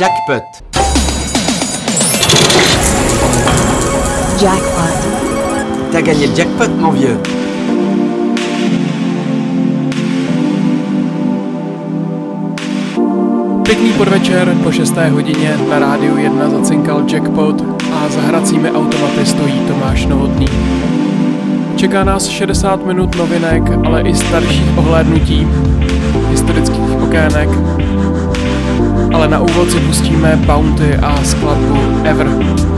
Jackpot. Jackpot. T'as gagné le jackpot, mon vieux. Pěkný podvečer po 6. hodině na rádiu 1 zacinkal Jackpot a za hracími automaty stojí Tomáš Novotný. Čeká nás 60 minut novinek, ale i starších ohlédnutí, historických okének. Ale na úvod si pustíme Bounty a skladbu Ever.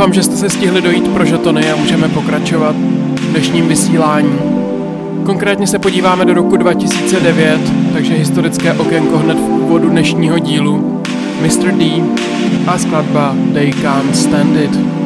Doufám, že jste se stihli dojít pro žetony a můžeme pokračovat v dnešním vysílání. Konkrétně se podíváme do roku 2009, takže historické okénko hned v úvodu dnešního dílu. Mr. D a skladba They Can't Stand It.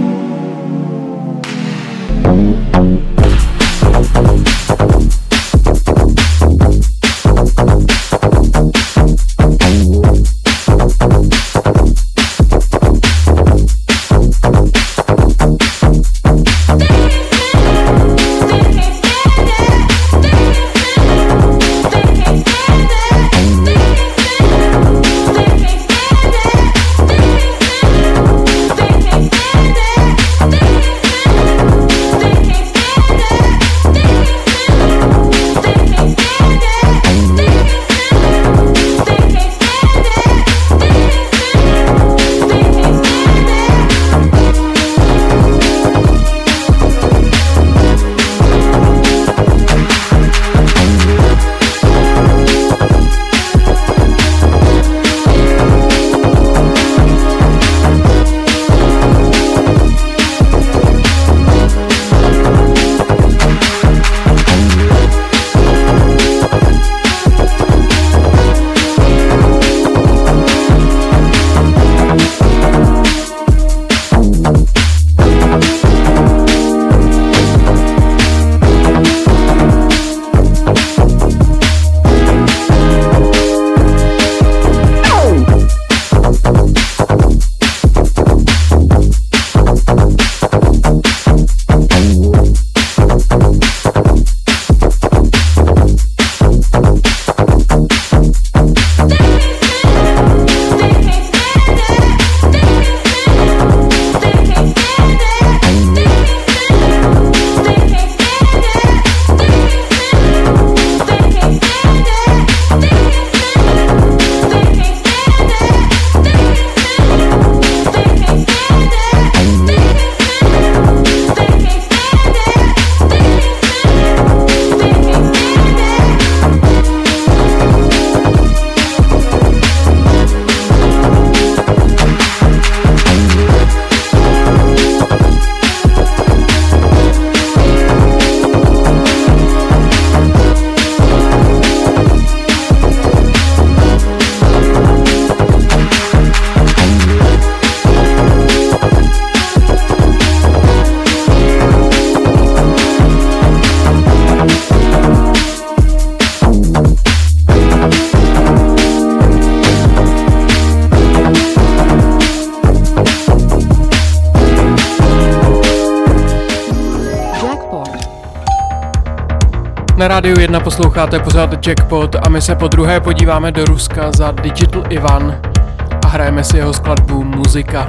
Na rádiu 1 posloucháte pořád Jackpot a my se po druhé podíváme do Ruska za Digital Ivan a hrajeme si jeho skladbu Muzika.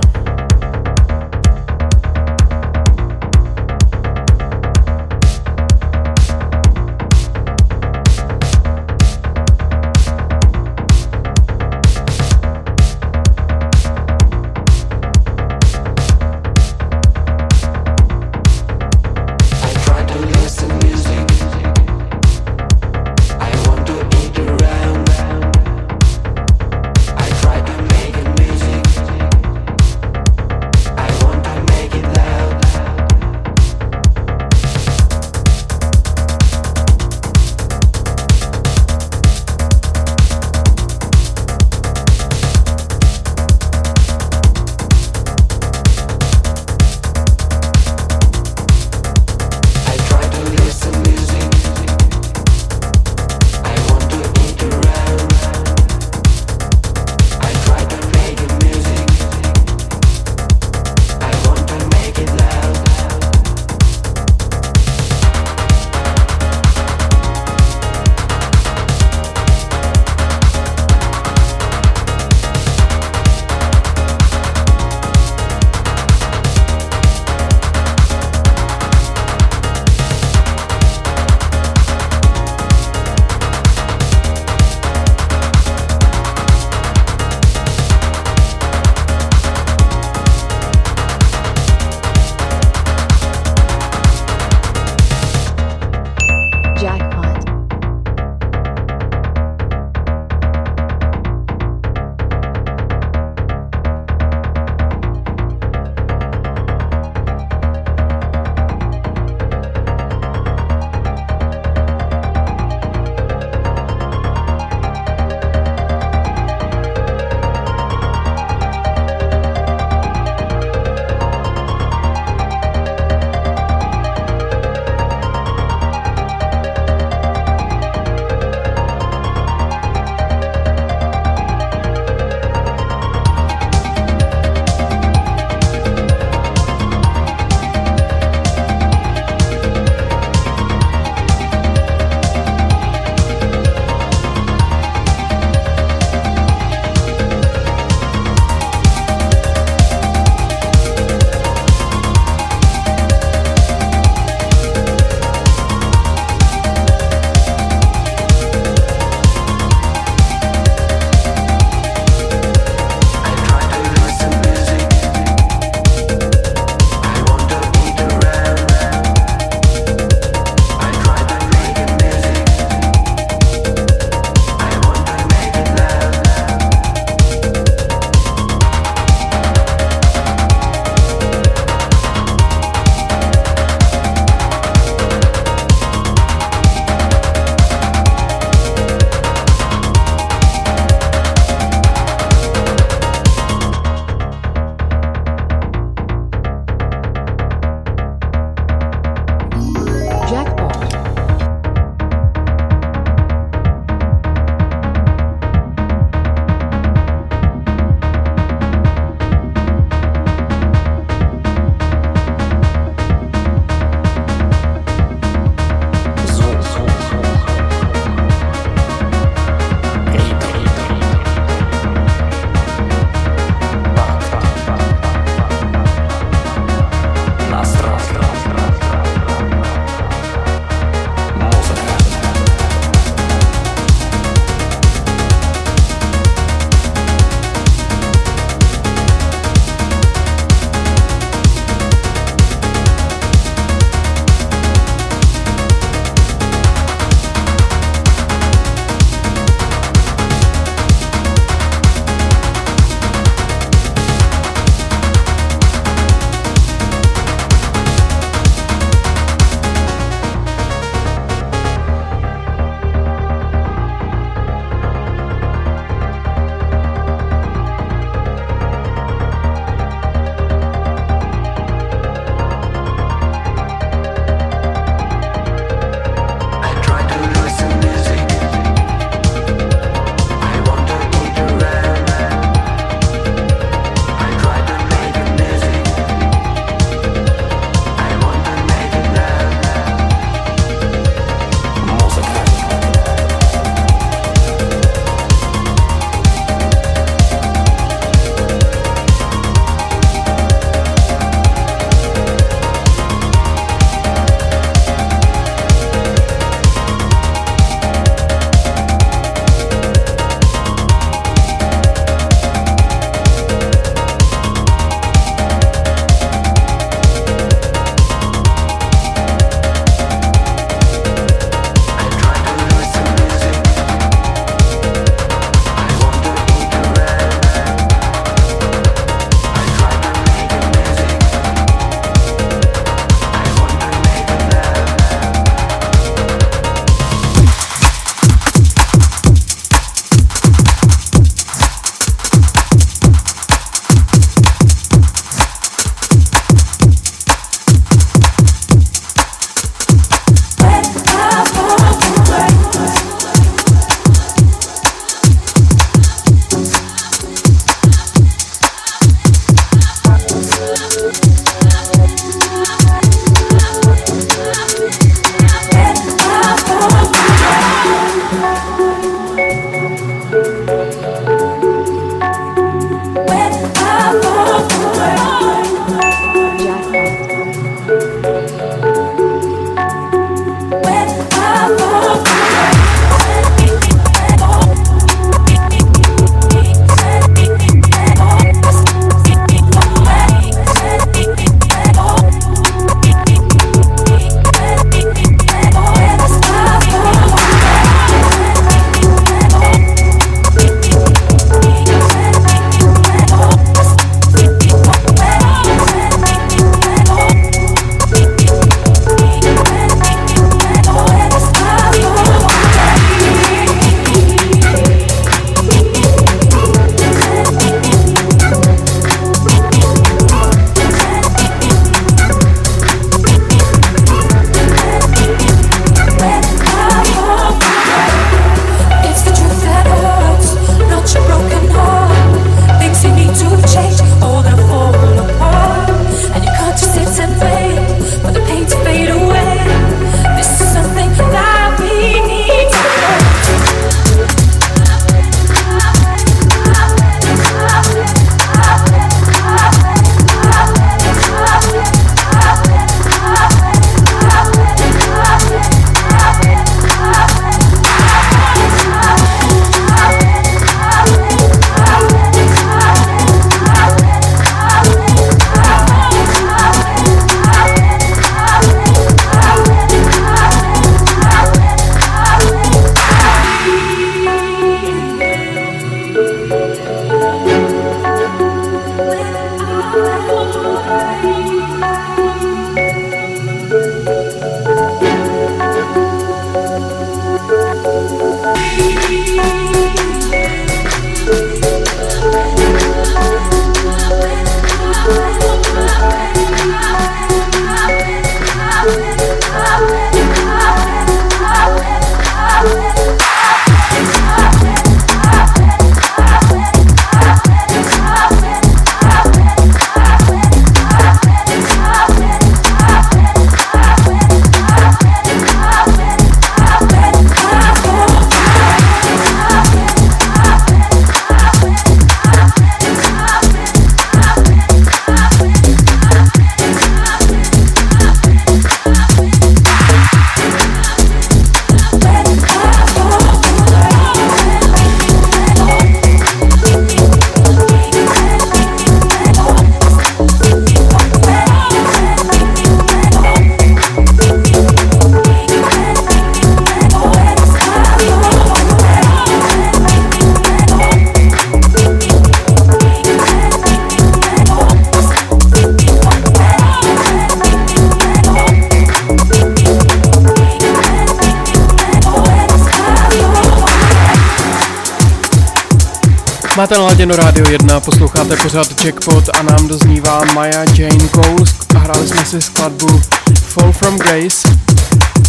Máte naladěno Radio 1, posloucháte pořád Jackpot a nám doznívá Maya Jane Cole a hráli jsme si skladbu Fall From Grace.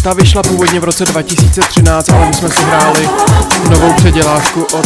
Ta vyšla původně v roce 2013, ale my jsme si hráli novou předělávku od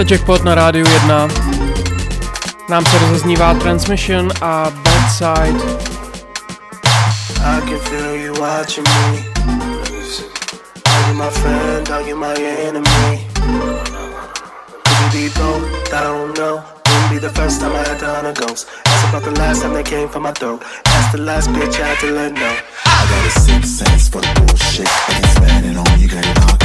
Posloucháte Jackpot na rádiu 1. Nám se rozeznívá Transmission a Bad Side. I can feel you watching me. Are you my friend? Are you my enemy? Could we be both? I don't know. Wouldn't be the first time I had to hunt a ghost. Ask about the last time they came for my throat. That's the last bitch I had to let know. I got a sixth sense for the bullshit. I can spend it on you, got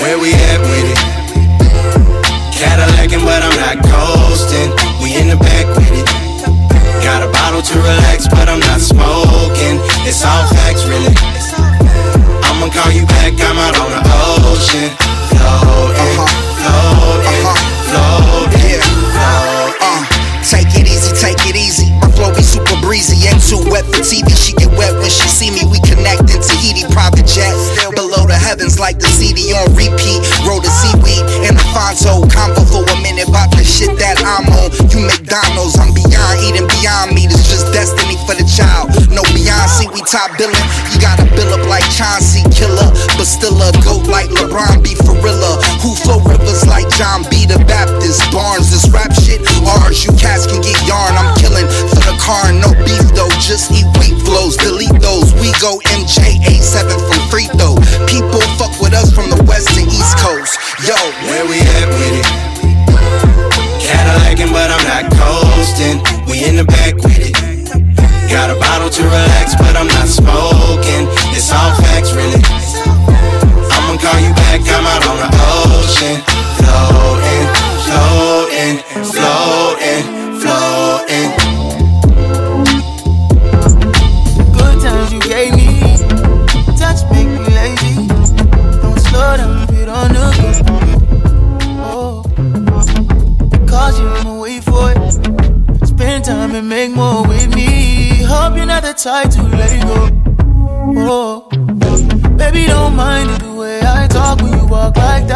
Where we at with it? Cadillacing, but I'm not coasting. We in the back with it. Got a bottle to relax, but I'm not smoking. It's all facts, really. I'ma call you back, I'm out on the ocean. Floating, floating, floating, floating. Uh, take it easy, take it easy. My flow be super breezy and too wet for TV. She get wet when she see me. We connect in Tahiti, private jet. Still to heavens like the CD on repeat. Roll the seaweed and Alfonso combo for a minute about the shit that I'm on. You McDonald's, I'm beyond eating beyond meat. It's just destiny for the child. No Beyonce, we top billing. You gotta bill up like Chauncey Killer, but still a goat like LeBron B. Farilla. Who flow rivers like John B. the Baptist. Barnes, this rap shit. Ours, you cats can get yarn. I'm killing for the car, no beef though. Just eat wheat flows, delete those. We go MJ87 from free throw. P people fuck with us from the west and east coast. Yo, where we at with it? Cadillacin', but I'm not coasting. We in the back with it. Got a bottle to relax, but I'm not smoking. It's all facts, really. I'ma call you back. I'm out on the ocean, floating, floating, floating. make more with me. Hope you're not the type to let it go. Oh, baby, don't mind the way I talk when you walk like that.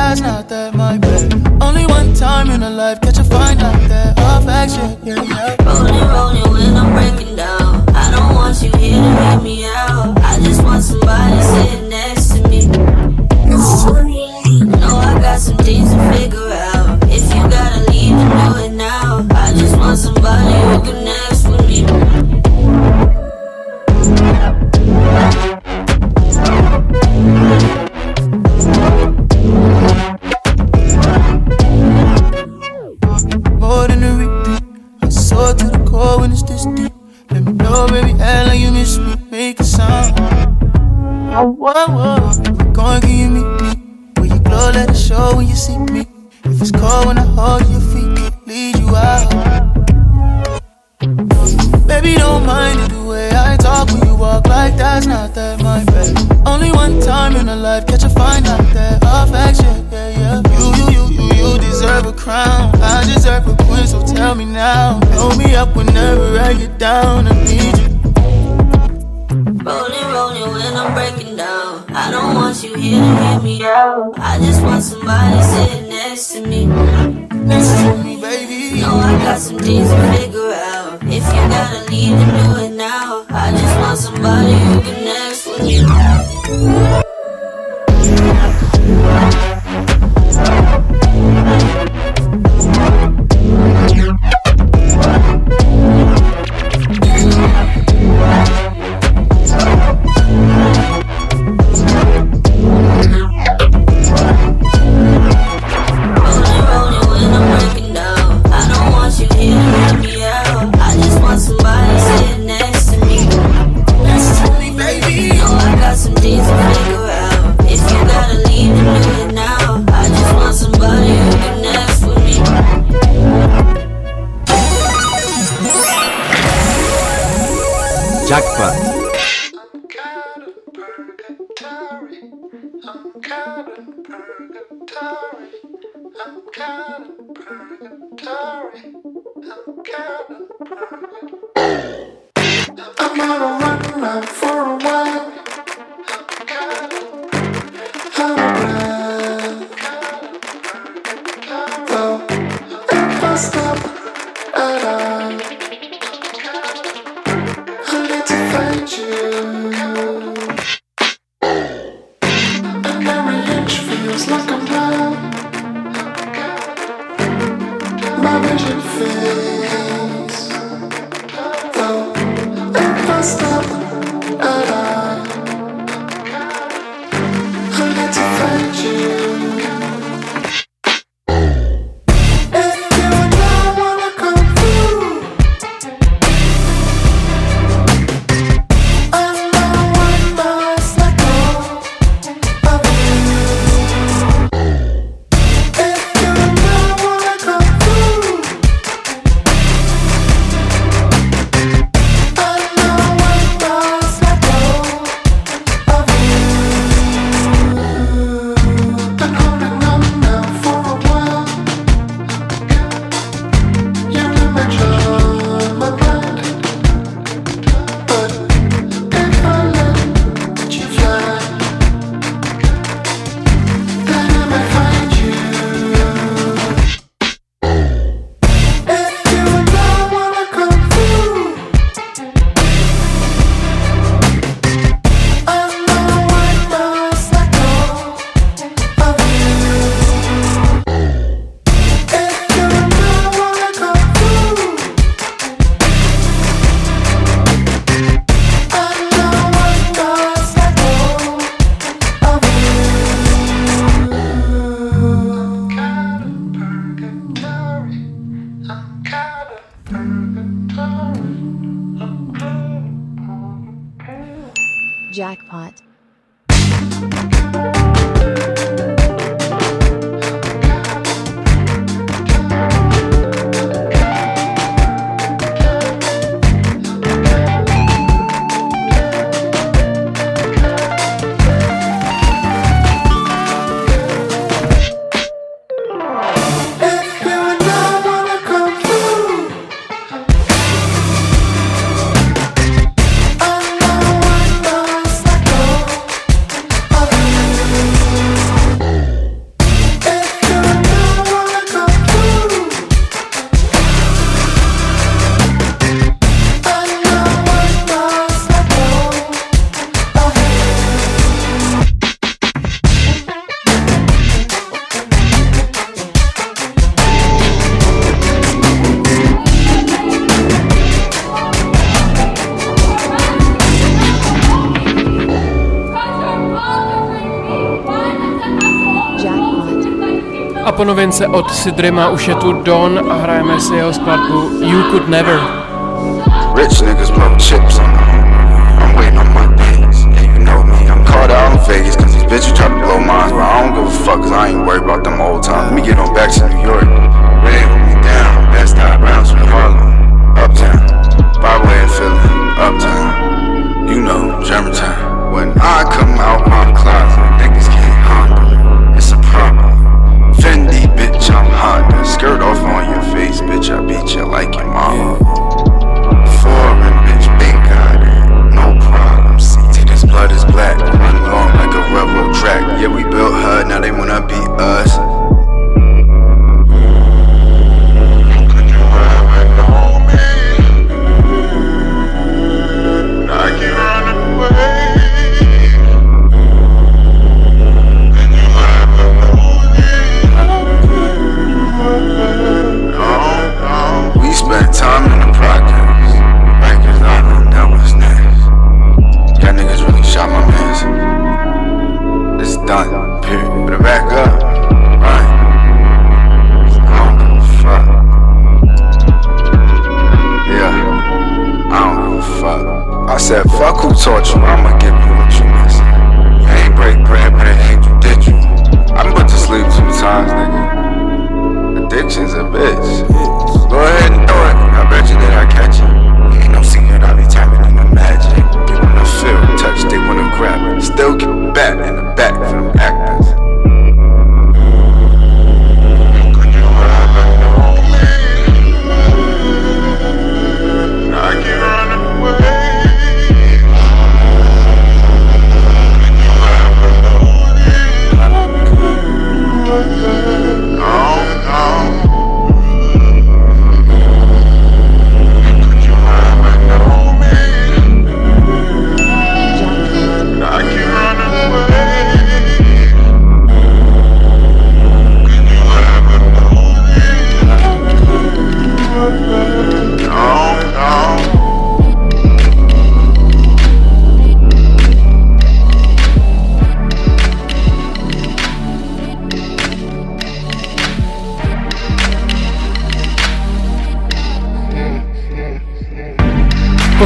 A po novince od Sidrima už je tu Don a hrajeme si jeho skladbu You Could Never. Rich niggas blow chips on the. I'm waiting on my days. Yeah, you know me. I'm caught out in Vegas cause these bitches try to blow mine. But I don't give a fuck cause I ain't worried about them old times. Let me get on back to New York. Where they hold me down. Best time rounds from Harlem. Uptown. Byway and Philly. Uptown. You know, Germantown. When I come out my closet, Honda. Skirt off on your face, bitch. I beat you like your mama. Foreign, bitch, been got it. No problem. See, this blood is black. Run long like a railroad track. Yeah, we built her, now they wanna be us. Done, period. Better back up, right? I said, fuck who taught you, I'ma give you what you missing. You ain't break bread, but an angel did you. I been put to sleep two times, nigga. Addiction's a bitch. Go ahead and do it. I bet you that I catch you.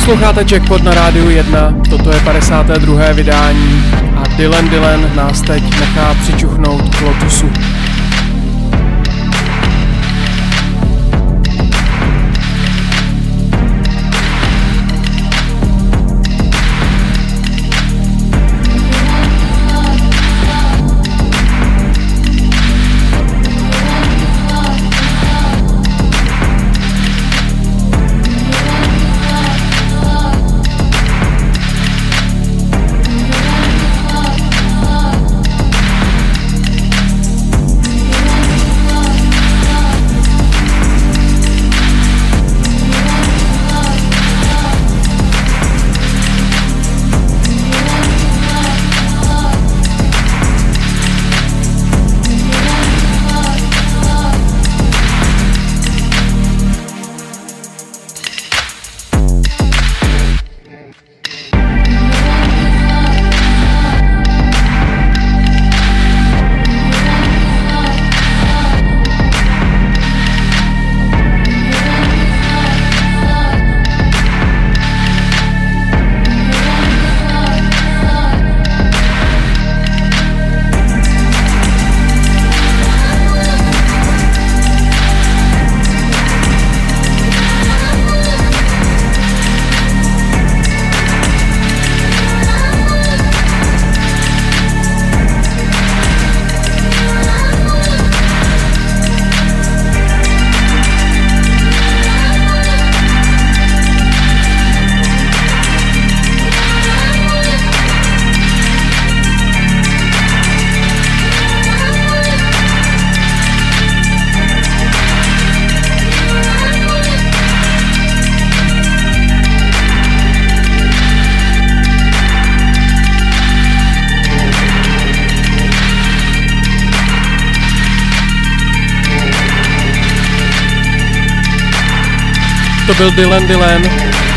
Posloucháte Jackpot na rádiu 1, toto je 52. vydání a Dylan Dylan nás teď nechá přičuchnout k Lotusu. To byl Dylan Dylan,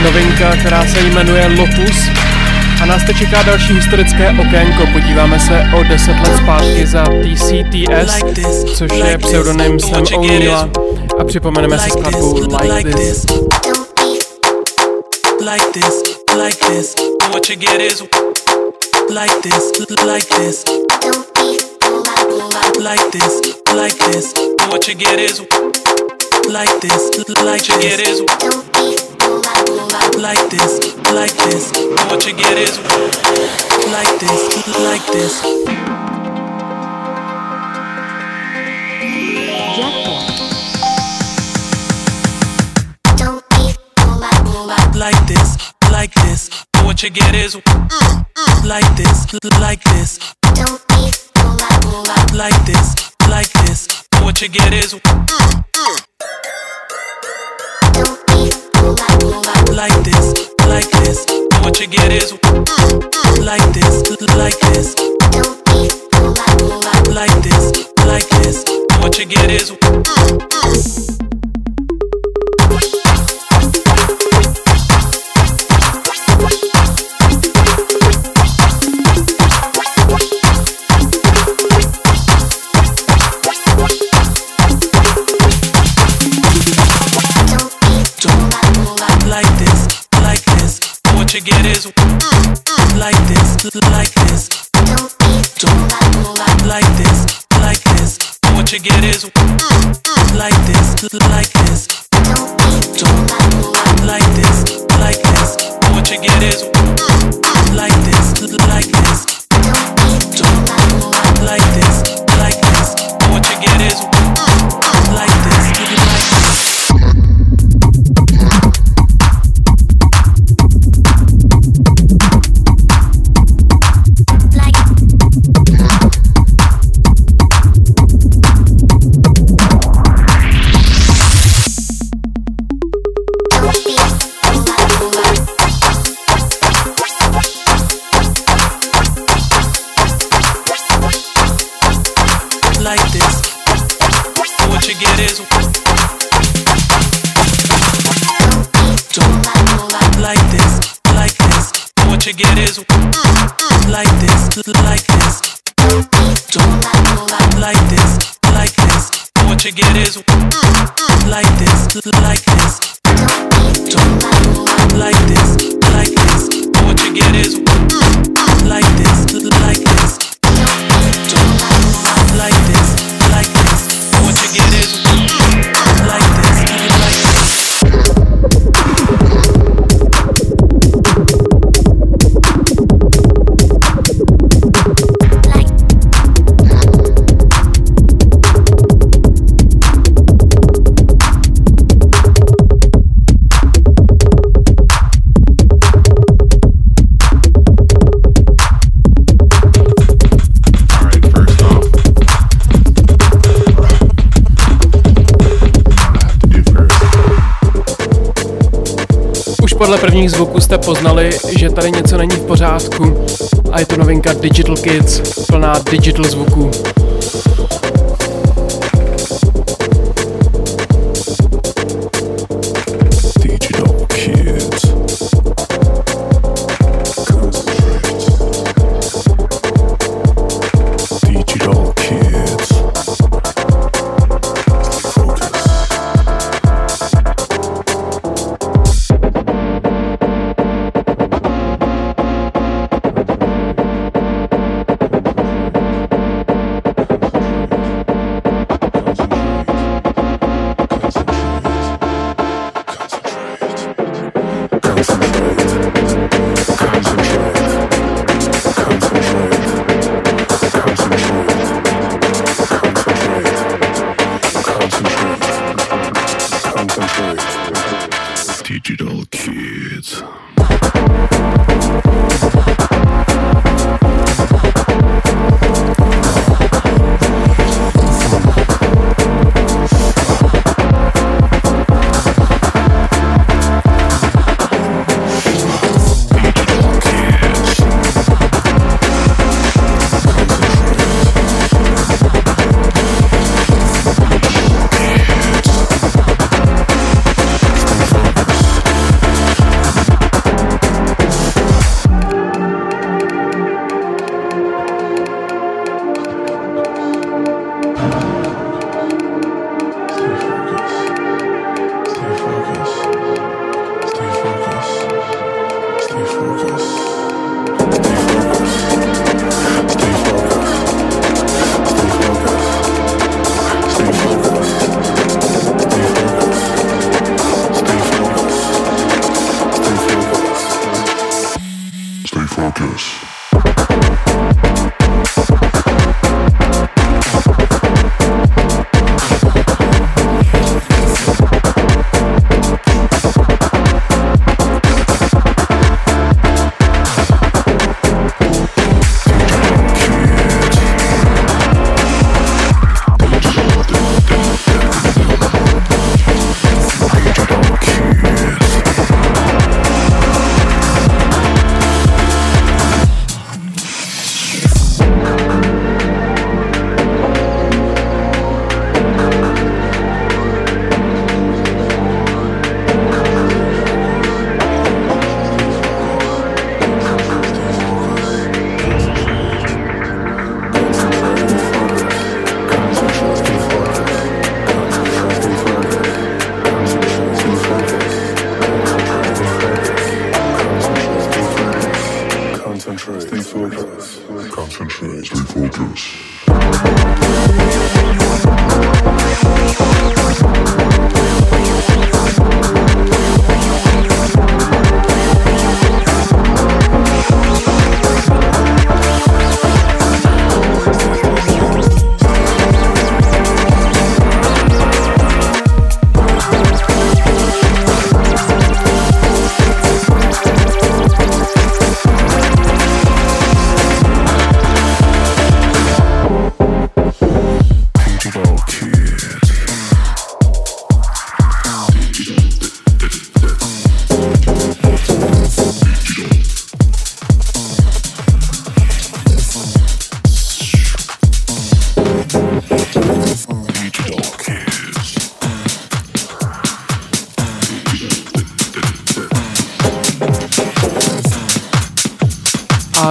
novinka, která se jmenuje Lotus. A nás teď čeká další historické okénko. Podíváme se o 10 let zpátky za TCTS, což je pseudonym Sam O'Neilla. A připomeneme si skladbu Like This. Like this, like this, what you get is like this, like this. Like this, like this, what you get is like this, like this. Get is like this, like this. What you get is like this, like this. Don't eat, all I like this, like this. what you get is like this, like this. Don't I like this, like this. what you get is like this, like this. But what you get is like this, like this. Like this, like this. But what you get is like this, like this. Don't eat don't lie, lie like this, like this. What you get is like this, like this. Like this, like this. what you get is podle prvních zvuků jste poznali, že tady něco není v pořádku a je to novinka Digital Kids, plná digital zvuků.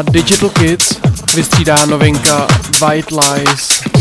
Digital Kids vystřídá novinka White Lies.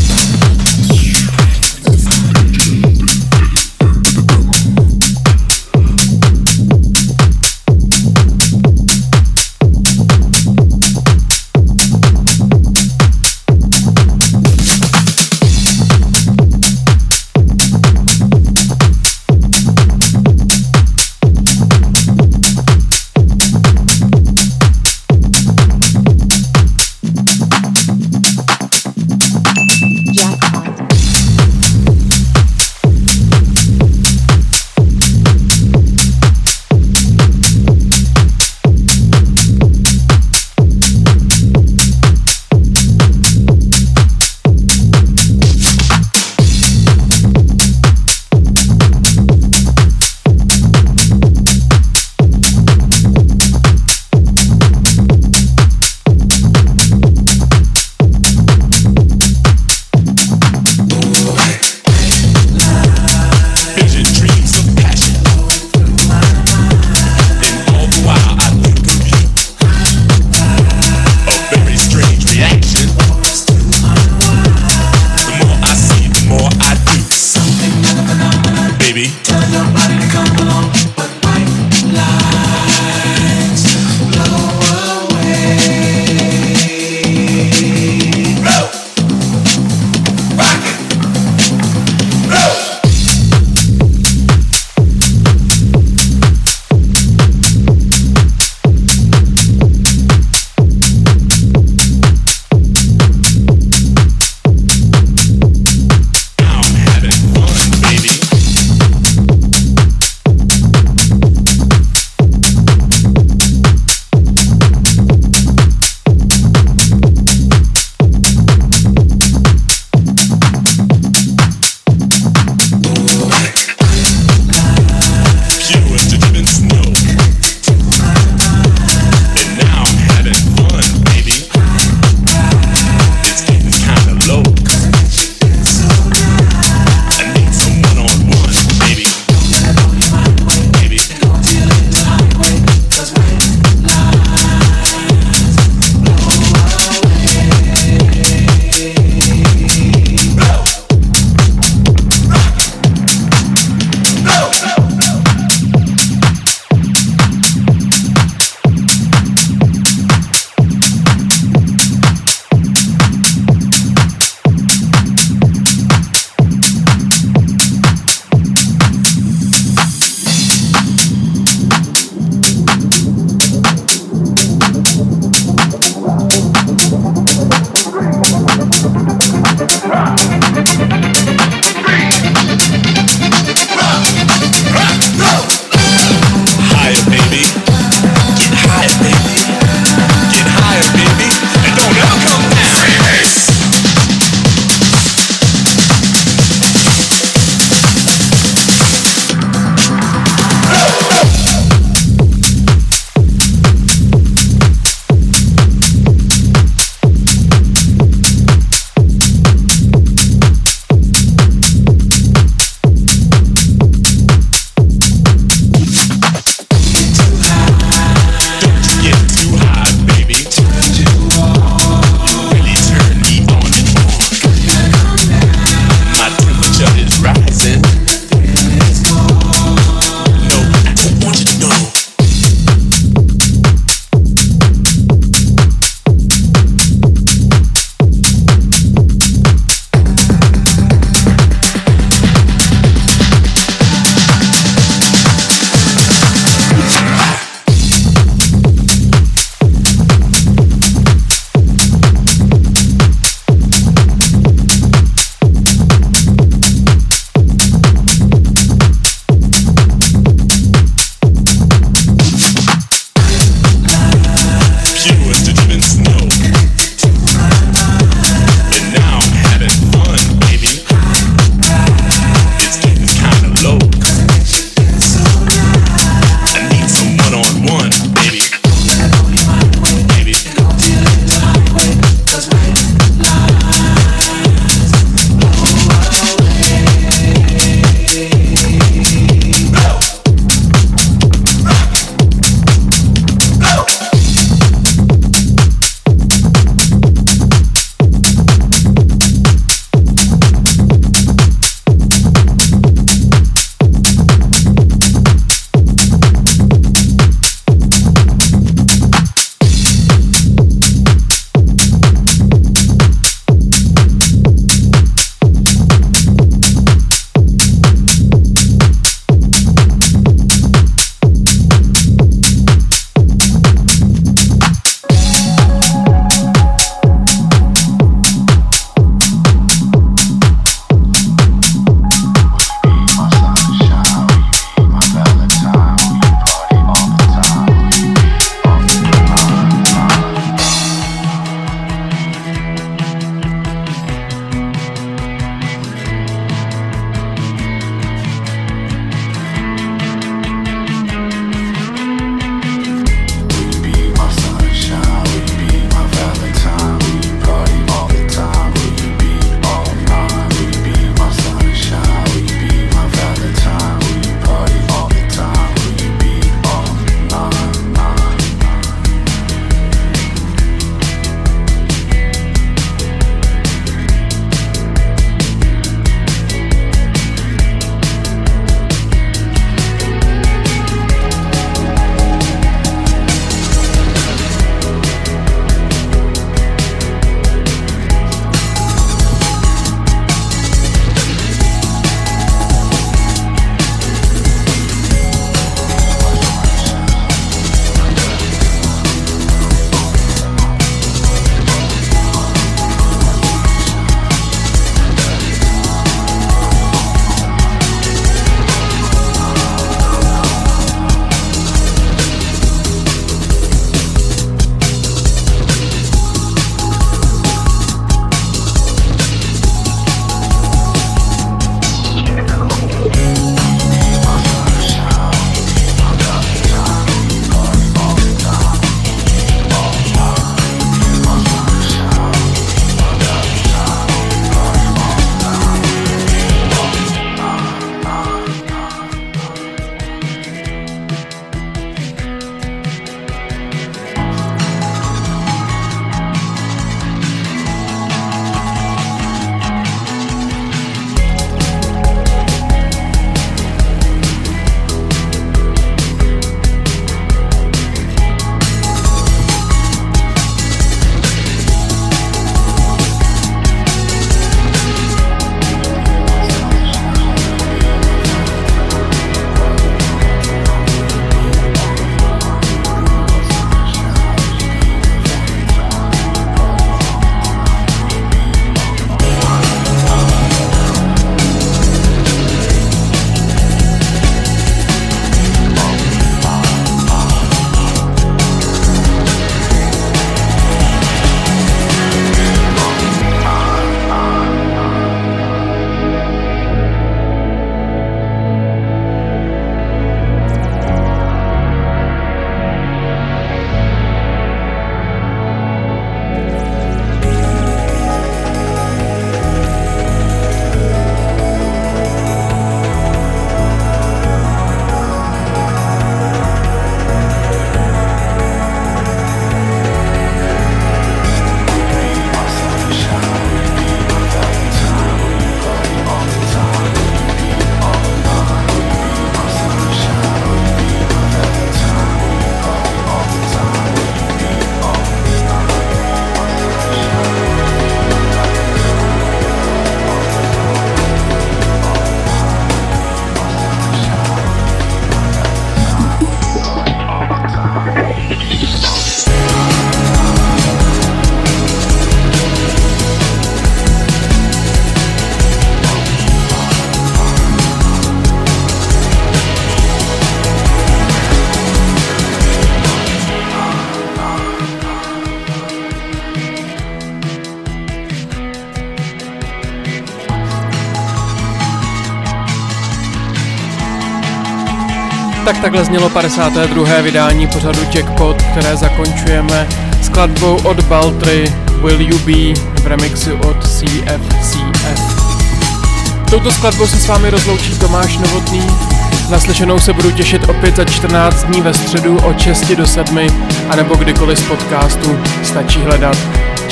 Tak takhle znělo 52. vydání pořadu Jackpot, které zakončujeme skladbou od Baltry Will You Be v remixu od CFCF. Touto skladbou se s vámi rozloučí Tomáš Novotný. Naslyšenou se budu těšit opět za 14 dní ve středu od 6 do 7, anebo kdykoliv z podcastu stačí hledat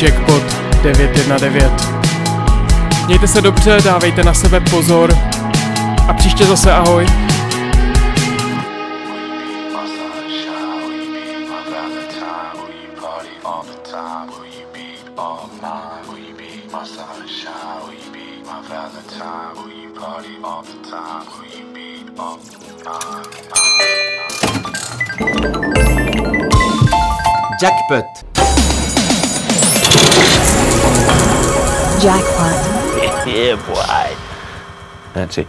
Jackpot 919. Mějte se dobře, dávejte na sebe pozor a příště zase ahoj. Jackpot. Jackpot. yeah, boy. That's it.